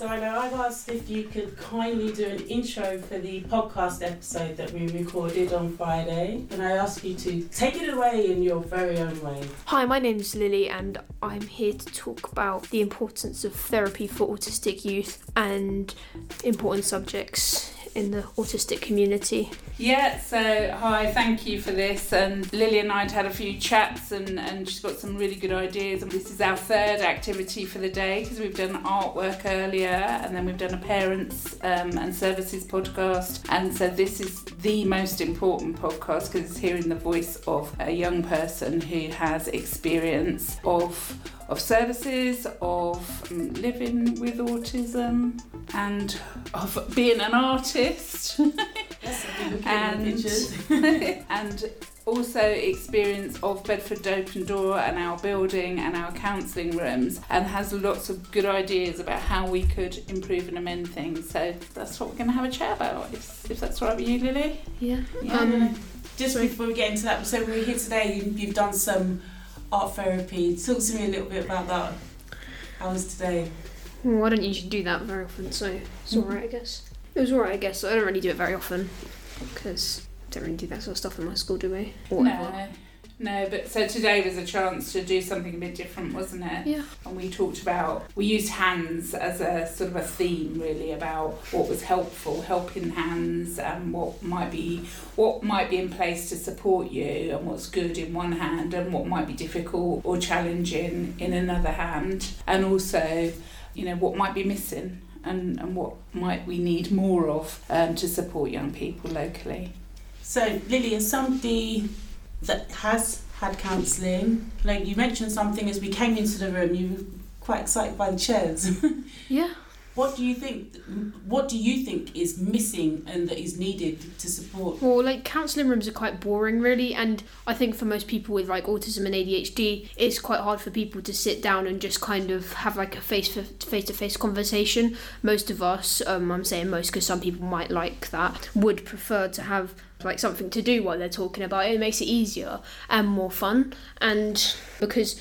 So I know I've asked if you could kindly do an intro for the podcast episode that we recorded on Friday, and I ask you to take it away in your very own way. Hi, my name's Lily, and I'm here to talk about the importance of therapy for autistic youth and important subjects in the autistic community. Yeah, so hi, thank you for this. And Lily and I had had a few chats, and, and she's got some really good ideas. And this is our third activity for the day because we've done artwork earlier, and then we've done a parents um, and services podcast. And so this is the most important podcast because it's hearing the voice of a young person who has experience of of services, of um, living with autism, and of being an artist. and, and also experience of Bedford Open Door and our building and our counselling rooms and has lots of good ideas about how we could improve and amend things. So that's what we're going to have a chat about, if, if that's all right with you, Lily. Yeah. Yeah. Um, Just before we get into that, so we're here today. You, you've done some art therapy. Talk to me a little bit about that. How was today? well, I don't usually do that very often, so it's alright, I guess. It was alright, I guess. I don't really do it very often because I don't really do that sort of stuff in my school, do we? Or. No, no, but so today was a chance to do something a bit different, wasn't it? Yeah. And we talked about, we used hands as a sort of a theme really about what was helpful, helping hands and what might be, what might be in place to support you and what's good in one hand and what might be difficult or challenging in another hand. And also, you know, what might be missing and, and what might we need more of um, to support young people locally. So, Lily, as somebody that has had counselling, like you mentioned something as we came into the room, you were quite excited by the chairs. Yeah. What do you think? What do you think is missing and that is needed to support? Well, like counselling rooms are quite boring, really, and I think for most people with like autism and ADHD, it's quite hard for people to sit down and just kind of have like a face face to face conversation. Most of us, um, I'm saying most because some people might like that, would prefer to have like something to do while they're talking about it. It makes it easier and more fun, and because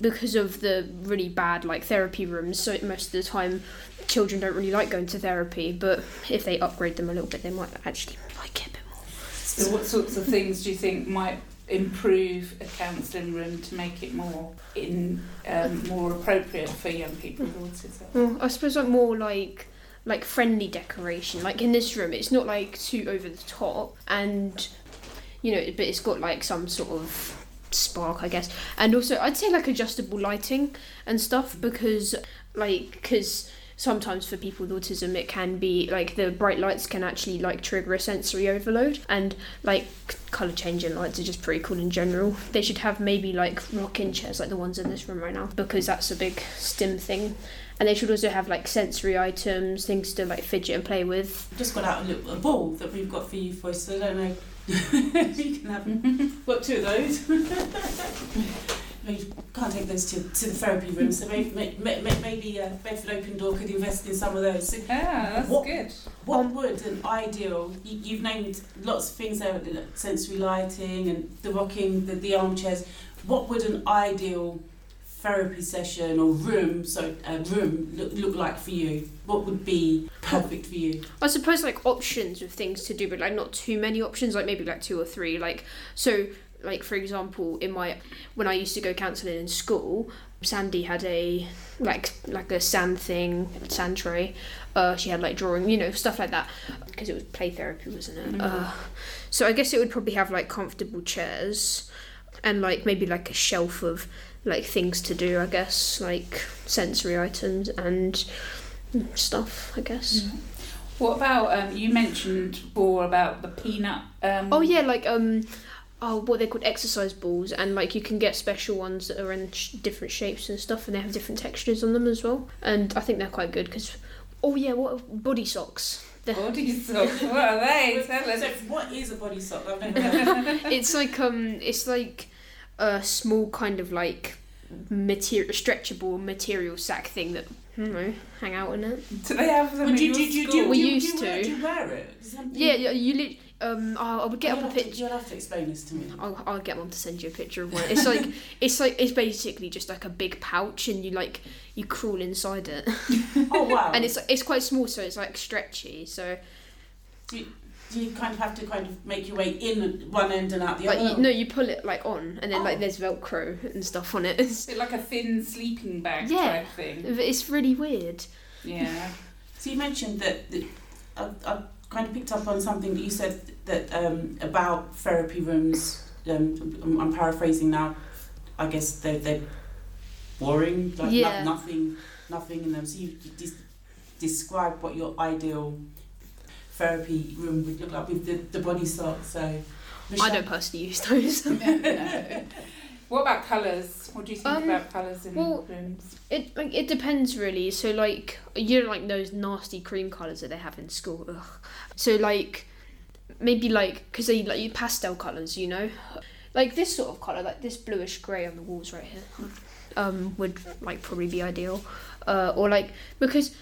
because of the really bad like therapy rooms. So most of the time children don't really like going to therapy but if they upgrade them a little bit they might actually like it a bit more. So, what sorts of things do you think might improve a counselling room to make it more in um, more appropriate for young people with autism? well i suppose like more like like friendly decoration. Like in this room it's not like too over the top and you know but it's got like some sort of spark i guess. And also i'd say like adjustable lighting and stuff because like because sometimes for people with autism it can be like the bright lights can actually like trigger a sensory overload. And like color changing lights are just pretty cool in general. They should have maybe like rocking chairs like the ones in this room right now because that's a big stim thing. And they should also have like sensory items things to like fidget and play with. Just got out a, little, a ball that we've got for you, for so I don't know. If you can have got two of those. No, you can't take those to, to the therapy room, so maybe, maybe, maybe uh, Bedford Open Door could invest in some of those. So Yeah, that's What- good. What would an ideal? You, you've named lots of things there, like sensory lighting and the rocking, the, the armchairs. What would an ideal therapy session or room, so a room, look, look like for you? What would be perfect for you? I suppose like options of things to do, but like not too many options, like maybe like two or three. Like so, like for example, in my when I used to go counselling in school, Sandy had a like like a sand thing, sand tray. Uh, she had like drawing, you know, stuff like that, because it was play therapy, wasn't it? Uh, so I guess it would probably have like comfortable chairs, and like maybe like a shelf of like things to do. I guess like sensory items and stuff. I guess. What about um, you mentioned before about the peanut? Um, Oh yeah, like um, oh what they called exercise balls, and like you can get special ones that are in sh- different shapes and stuff, and they have different textures on them as well. And I think they're quite good because, oh yeah, what body socks. They're- Body socks. What are they? Tell So, what is a body sock? I've never heard it's like um, it's like a small kind of like material, stretchable material sack thing that I don't know, hang out in it. Do they have them Would in you, your do, you, do, We do, used do, to. do you wear it? Yeah, yeah, you lit. Um, I'll, I'll get you'll up a have to- picture. You'll have to explain this to me. I'll, I'll get one to send you a picture of one. It's like it's like it's basically just like a big pouch, and you like you crawl inside it, Oh wow! and it's it's quite small, so it's like stretchy. So do you kind of have to kind of make your way in one end and out the like other? you, no, you pull it like on, and then like Oh. there's Velcro and stuff on it. It's, Is it like a thin sleeping bag Yeah. type thing? it's really weird. Yeah. So you mentioned that, that I, I kind of picked up on something that you said that um, about therapy rooms. Um, I'm, I'm paraphrasing now. I guess they're, they're boring. Like no- Yeah. nothing, nothing in them. So you, you des- describe what your ideal therapy room would look like with the, the body sock. So I don't personally use those. no. What about colours? What do you think Um, about colours in well- rooms? It like it depends really. So like you know like those nasty cream colors that they have in school. Ugh. So like maybe like because they like you pastel colors, you know, like this sort of color, like this bluish gray on the walls right here, um, would like probably be ideal, uh, or like because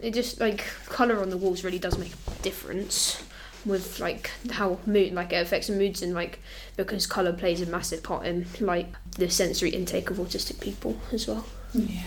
it just like color on the walls really does make a difference with like how mood like it affects moods and like because color plays a massive part in like the sensory intake of autistic people as well. Yeah.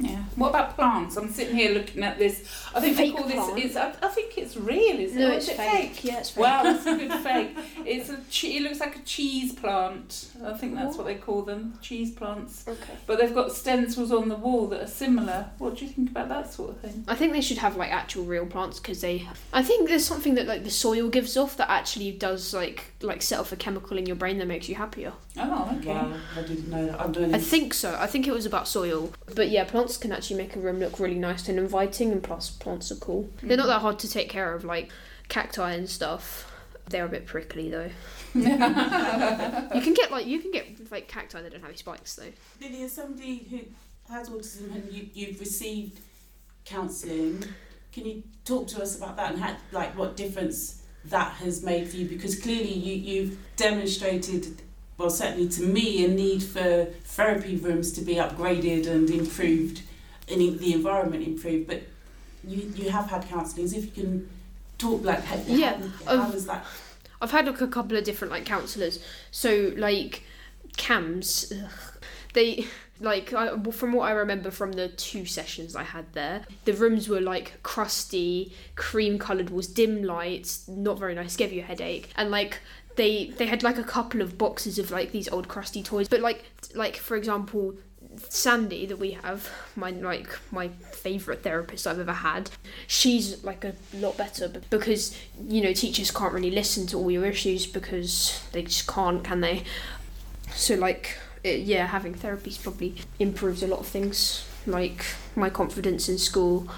Yeah. What about plants? I'm sitting here looking at this. I think Fake they call plant. this. It's. I, I think it's real. Is it? Or is it fake? Yeah, it's fake. Wow, that's a good fake. It's a. Che- it looks like a cheese plant. I think that's what they call them, cheese plants. Okay. But they've got stencils on the wall that are similar. What do you think about that sort of thing? I think they should have like actual real plants because they. I think there's something that like the soil gives off that actually does like like set off a chemical in your brain that makes you happier. Oh, okay. Wow, I didn't know that. I'm doing I think so. I think it was about soil. But yeah, plants can actually make a room look really nice and inviting, and plus plants are cool. They're not that hard to take care of, like cacti and stuff. They're a bit prickly though. You can get like you can get like cacti that don't have any spikes though. Lily, as somebody who has autism and you, you've received counselling, can you talk to us about that and how, like what difference that has made for you? Because clearly you, you've demonstrated, well, certainly to me, a need for therapy rooms to be upgraded and improved, and the environment improved. But you, you have had counselling. If you can talk like how, Yeah, how, is that? I've had like a couple of different like counsellors. So like CAMHS, ugh, they like I, from what I remember from the two sessions I had there, the rooms were like crusty, cream coloured walls, dim lights, not very nice, gave you a headache, and like. They, they had like a couple of boxes of like these old crusty toys but like like for example Sandy that we have my like my favorite therapist I've ever had she's like a lot better because you know teachers can't really listen to all your issues because they just can't can they? So like it, yeah having therapy's probably improves a lot of things like my confidence in school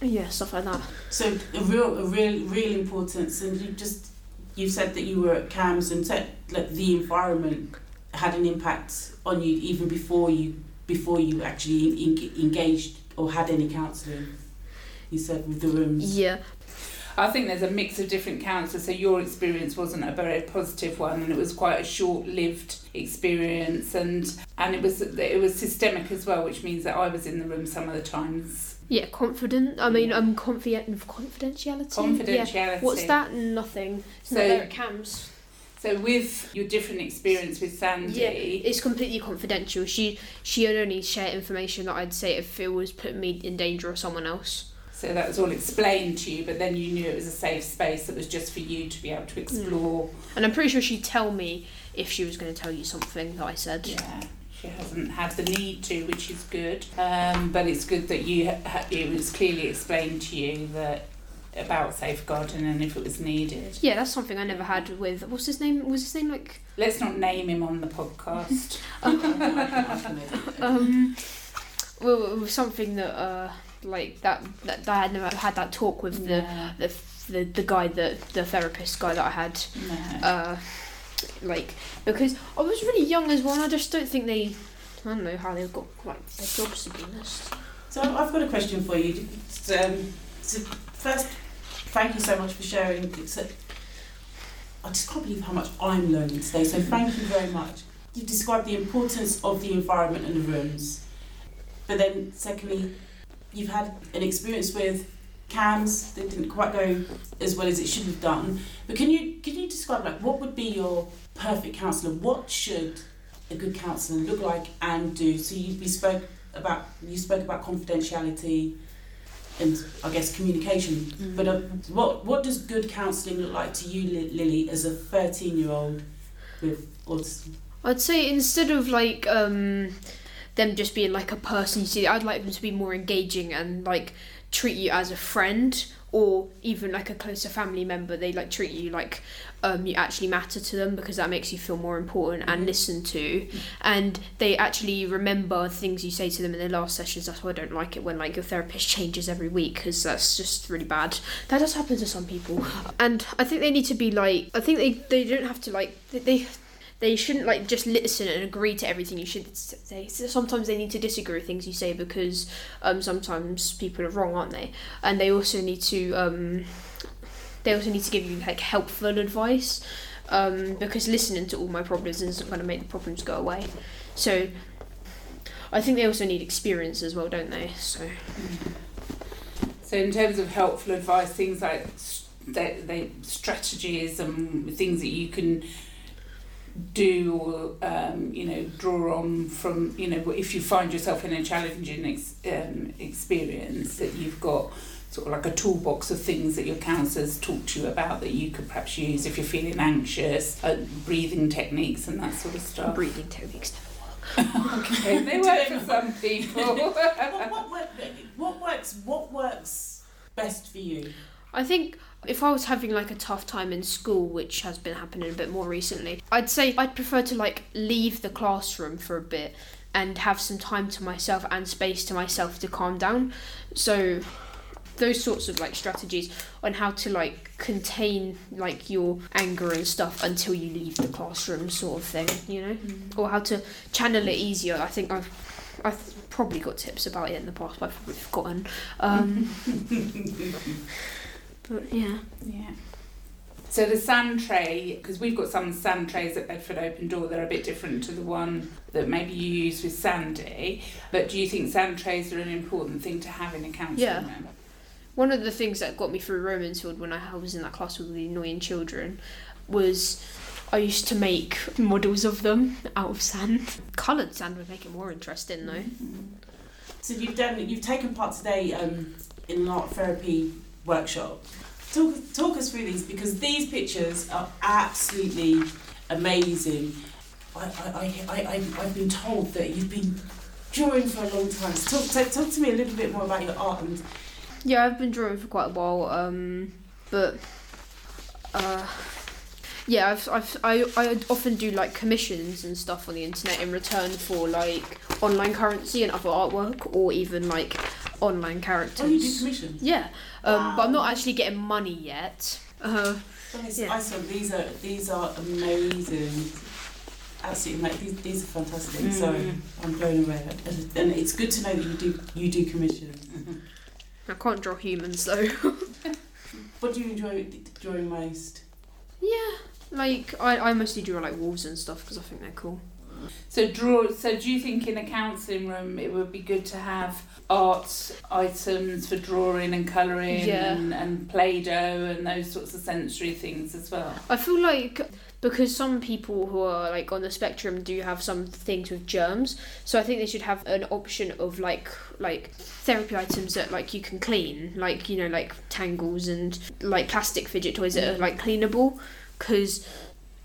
yeah stuff like that. So a real, a real, real importance, and you just you said that you were at CAMHS and said like the environment had an impact on you even before you before you actually en- engaged or had any counselling. You said with the rooms. yeah I think there's a mix of different counsellors. So your experience wasn't a very positive one, and it was quite a short-lived experience, and and it was it was systemic as well, which means that I was in the room some of the times. Yeah confident I mean um confident confidentiality Confidentiality. yeah. what's that nothing it's So- not there at CAMHS So with your different experience with Sandy, Yeah, it's completely confidential. She she would only share information that I'd say if it was putting me in danger or someone else. so that was all explained to you, but then you knew it was a safe space that was just for you to be able to explore. And I'm pretty sure she'd tell me if she was going to tell you something that I said. Yeah, she hasn't had the need to, which is good. Um, but it's good that you ha- it was clearly explained to you that about safeguarding and if it was needed. Yeah, that's something I never had with what's his name? Was his name like Let's not name him on the podcast. um well it was something that uh like that that, I had never had that talk with the, No, the the the guy that the therapist guy that I had no. uh like because I was really young as well and I just don't think they I don't know how they've got like their jobs to be honest. So I've got a question for you. Um, so first, thank you so much for sharing. I just can't believe how much I'm learning today. So thank you very much. You've described the importance of the environment and the rooms, but then secondly, you've had an experience with CAMHS, that didn't quite go as well as it should have done. But can you describe like what would be your perfect counsellor? What should a good counsellor look like and do? So you we spoke about you spoke about confidentiality and I guess communication. Mm. But uh, what what does good counselling look like to you, Lily, as a thirteen year old with autism? I'd say instead of like um, them just being like a person you see, I'd like them to be more engaging and like treat you as a friend or even like a closer family member. They like treat you like um, you actually matter to them because that makes you feel more important and listened to. And they actually remember things you say to them in their last sessions. That's why I don't like it when like your therapist changes every week because that's just really bad. That does happen to some people. And I think they need to be like, I think they, they don't have to like, they, they they shouldn't like just listen and agree to everything you should say. Sometimes they need to disagree with things you say because um, sometimes people are wrong, aren't they? And they also need to um, they also need to give you like helpful advice um, because listening to all my problems isn't going to make the problems go away. So I think they also need experience as well, don't they? So So in terms of helpful advice, things like s- they, they strategies and things that you can do or um, you know draw on from you know if you find yourself in a challenging ex- um, experience that you've got sort of like a toolbox of things that your counsellors talk to you about that you could perhaps use if you're feeling anxious uh, breathing techniques and that sort of stuff breathing techniques. Never work. Okay they work for some people what, what, work, what works? What works best for you? I think if I was having like a tough time in school, which has been happening a bit more recently, I'd say I'd prefer to like leave the classroom for a bit and have some time to myself and space to myself to calm down. So those sorts of like strategies on how to like contain like your anger and stuff until you leave the classroom sort of thing, you know? Or how to channel it easier. I think I've I've probably got tips about it in the past, but I've probably forgotten. Um, but yeah. Yeah. So the sand tray, because we've got some sand trays at Bedford Open Door, that are a bit different to the one that maybe you use with Sandy. But do you think sand trays are an important thing to have in a counselling Yeah. room? One of the things that got me through Romansfield when I was in that class with the annoying children was I used to make models of them out of sand. Coloured sand would make it more interesting though. So you've done you've taken part today um, in an art therapy workshop. Talk talk us through these because these pictures are absolutely amazing. I I, I, I I've been told that you've been drawing for a long time. So talk, talk, talk to me a little bit more about your art and Yeah, I've been drawing for quite a while, um, but uh, yeah, I've, I've I I often do like commissions and stuff on the internet in return for like online currency and other artwork, or even like online characters. oh you do commissions. Yeah, um, but I'm not actually getting money yet. Uh, Guys, Yeah. I saw these are these are amazing. Absolutely, mate. These, these are fantastic. So Mm. I'm blown away, and, and it's good to know that you do you do commissions. I can't draw humans though. What do you enjoy drawing most? yeah, like I, I mostly draw like wolves and stuff because I think they're cool. So draw. So do you think in a counselling room it would be good to have art items for drawing and colouring Yeah. and, and play-doh and those sorts of sensory things as well? I feel like because some people who are like on the spectrum do have some things with germs, so I think they should have an option of like like therapy items that like you can clean, like you know like tangles and like plastic fidget toys that are like cleanable, because.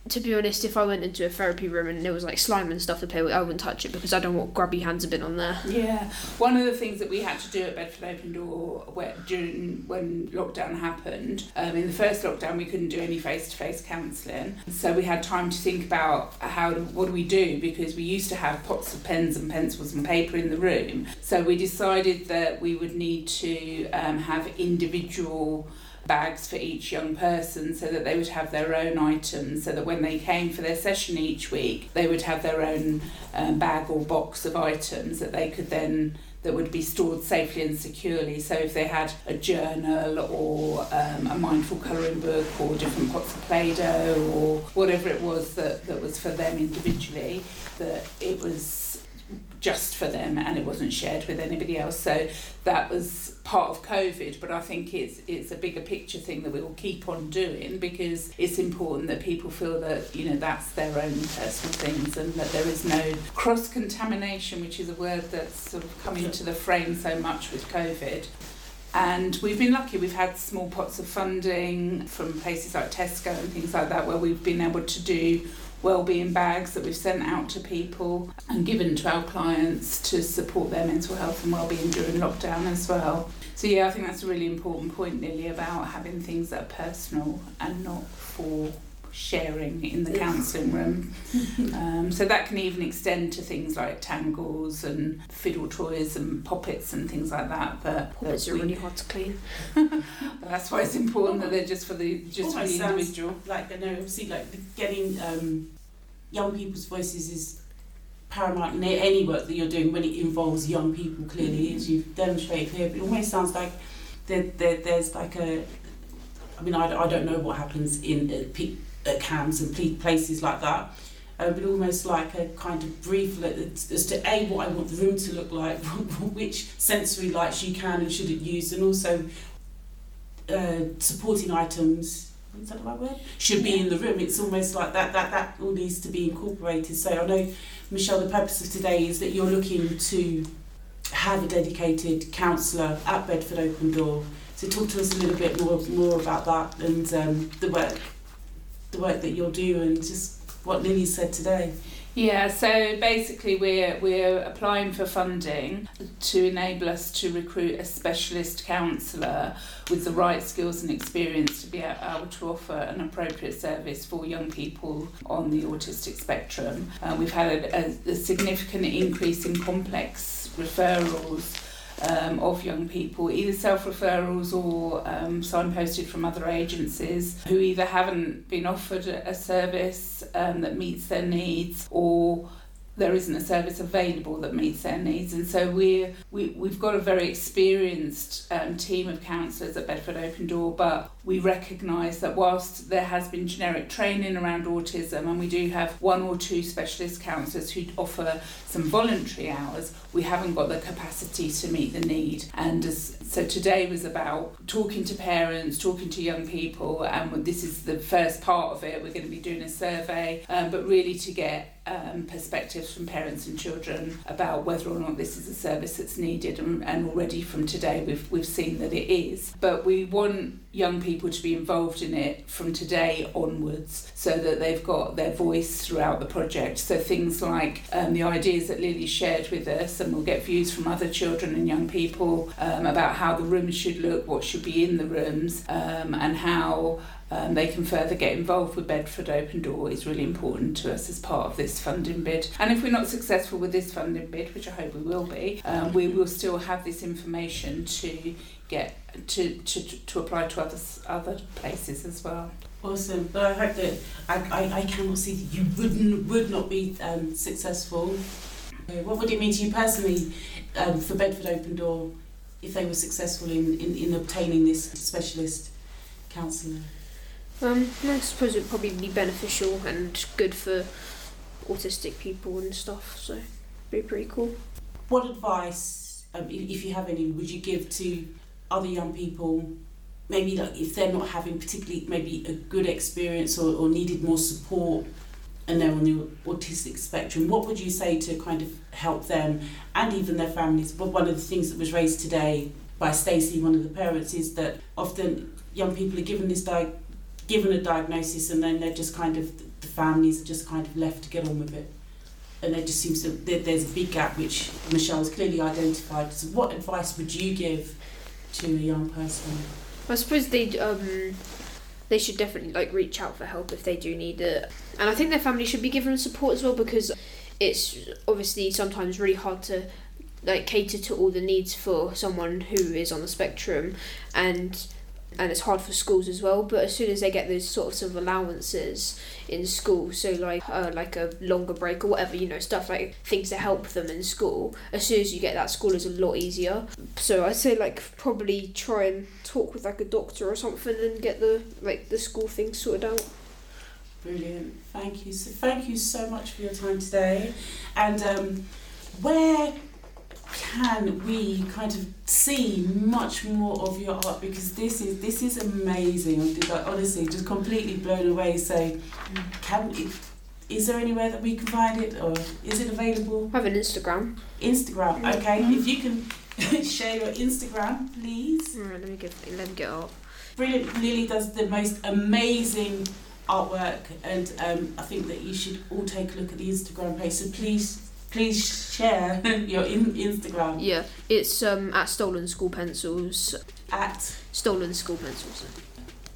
To be honest, if I went into a therapy room and there was like slime and stuff to play with, I wouldn't touch it because I don't want grubby hands have been on there. Yeah, one of the things that we had to do at Bedford Open Door where, during when lockdown happened, um, in the first lockdown we couldn't do any face to face counselling, so we had time to think about how what do we do because we used to have pots of pens and pencils and paper in the room. So we decided that we would need to um, have individual bags for each young person so that they would have their own items so that when they came for their session each week they would have their own um, bag or box of items that they could then that would be stored safely and securely. So if they had a journal or um, a mindful colouring book or different pots of play-doh or whatever it was that, that was for them individually that it was just for them and it wasn't shared with anybody else. So that was part of COVID, but I think it's it's a bigger picture thing that we will keep on doing because it's important that people feel that you know that's their own personal things and that there is no cross contamination, which is a word that's sort of come into the frame so much with COVID. And we've been lucky, we've had small pots of funding from places like Tesco and things like that where we've been able to do wellbeing bags that we've sent out to people and given to our clients to support their mental health and wellbeing during lockdown as well. So yeah, I think that's a really important point, Lily, about having things that are personal and not for sharing in the counselling room. Um, so that can even extend to things like tangles and fiddle toys and poppets and things like that. That, Poppets are really hard to clean. that's why it's important that they're just for the just for the sounds individual. like I know obviously like getting um, young people's voices is paramount in any work that you're doing when it involves young people clearly as you've demonstrated here but it almost sounds like there, there, there's like a I mean I, I don't know what happens in at, pe- at CAMHS and places like that uh, but almost like a kind of brief as to a what I want the room to look like which sensory lights you can and shouldn't use and also uh, supporting items is that the right word? Should be in the room. It's almost like that, that, that all needs to be incorporated. So I know, Michelle, the purpose of today is that you're looking to have a dedicated counsellor at Bedford Open Door. So talk to us a little bit more more about that and um, the work the work that you'll do and just what Lily said today. Yeah, so basically we're we're applying for funding to enable us to recruit a specialist counsellor with the right skills and experience to be able to offer an appropriate service for young people on the autistic spectrum. Uh, we've had a, a, a significant increase in complex referrals um, of young people, either self referrals or um, signposted from other agencies who either haven't been offered a, service um, that meets their needs or there isn't a service available that meets their needs. And so we're, we, we've got a very experienced um, team of counsellors at Bedford Open Door, but we recognise that whilst there has been generic training around autism and we do have one or two specialist counsellors who offer some voluntary hours, we haven't got the capacity to meet the need. And as, so today was about talking to parents, talking to young people, and this is the first part of it. We're going to be doing a survey, um, but really to get um, perspectives from parents and children about whether or not this is a service that's needed. And, and already from today, we've, we've seen that it is. But we want young people to be involved in it from today onwards so that they've got their voice throughout the project. So things like um, the ideas that Lily shared with us, and we'll get views from other children and young people um, about how the rooms should look, what should be in the rooms, um, and how um, they can further get involved with Bedford Open Door is really important to us as part of this funding bid. And if we're not successful with this funding bid, which I hope we will be, um, we will still have this information to get to, to, to apply to other other places as well. Awesome. But I hope that I, I, I cannot see that you wouldn't would not be um, successful. What would it mean to you personally um, for Bedford Open Door if they were successful in, in, in obtaining this specialist counsellor? Um, I suppose it'd probably be beneficial and good for autistic people and stuff. So, it'd be pretty cool. What advice, um, if, if you have any, would you give to other young people? Maybe like if they're not having particularly maybe a good experience or, or needed more support and they're on the autistic spectrum, what would you say to kind of help them and even their families? But one of the things that was raised today by Stacey, one of the parents, is that often young people are given this di- given a diagnosis and then they're just kind of the families are just kind of left to get on with it and there just seems to there, there's a big gap which Michelle's clearly identified. So what advice would you give to a young person? I suppose they um they should definitely like reach out for help if they do need it, and I think their family should be given support as well because it's obviously sometimes really hard to like cater to all the needs for someone who is on the spectrum, and and it's hard for schools as well. But as soon as they get those sorts of allowances in school, so like uh, like a longer break or whatever, you know, stuff like things to help them in school. As soon as you get that, school is a lot easier. So I'd say like probably try and talk with like a doctor or something and get the like the school thing sorted out. Brilliant. Thank you. So thank you so much for your time today. And um, where can we kind of see much more of your art? Because this is this is amazing. I'm honestly just completely blown away. So can we is there anywhere that we can find it or is it available? I have an Instagram. Instagram okay. If you can share your Instagram please. Alright, let me get let me get up. Brilliant. Lily does the most amazing artwork and um, I think that you should all take a look at the Instagram page. So please please share your in Instagram. Yeah, it's um at Stolen School Pencils. At Stolen School Pencils.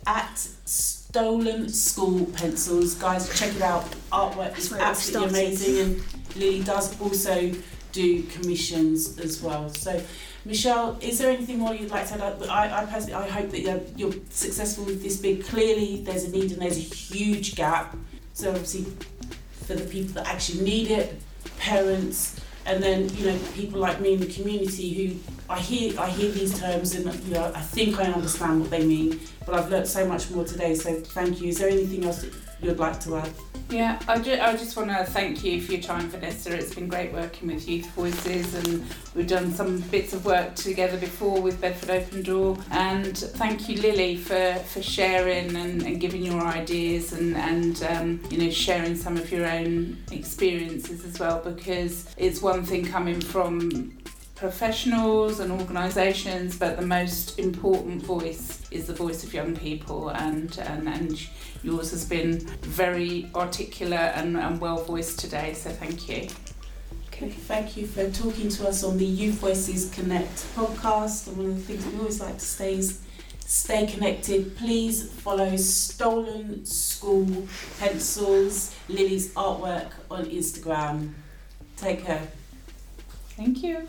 At Stolen School Pencils, guys, check it out. Artwork is absolutely amazing, and Lily does also do commissions as well. So. Michelle, is there anything more you'd like to add? I, I personally, I hope that you're, you're successful with this big. Clearly, there's a need and there's a huge gap. So obviously, for the people that actually need it, parents, and then you know people like me in the community who I hear I hear these terms and you know I think I understand what they mean, but I've learnt so much more today. So thank you. Is there anything else that you'd like to add? Yeah, I, ju- I just want to thank you for your time, Vanessa. It's been great working with Youth Voices, and we've done some bits of work together before with Bedford Open Door. And thank you, Lily, for, for sharing and, and giving your ideas and, and um, you know sharing some of your own experiences as well, because it's one thing coming from professionals and organisations, but the most important voice is the voice of young people, and and, and yours has been very articulate and, and well voiced today. So thank you. Okay, thank you for talking to us on the Youth Voices Connect podcast. And one of the things we always like to say is stay connected. Please follow Stolen School Pencils, Lily's artwork on Instagram. Take care. Thank you.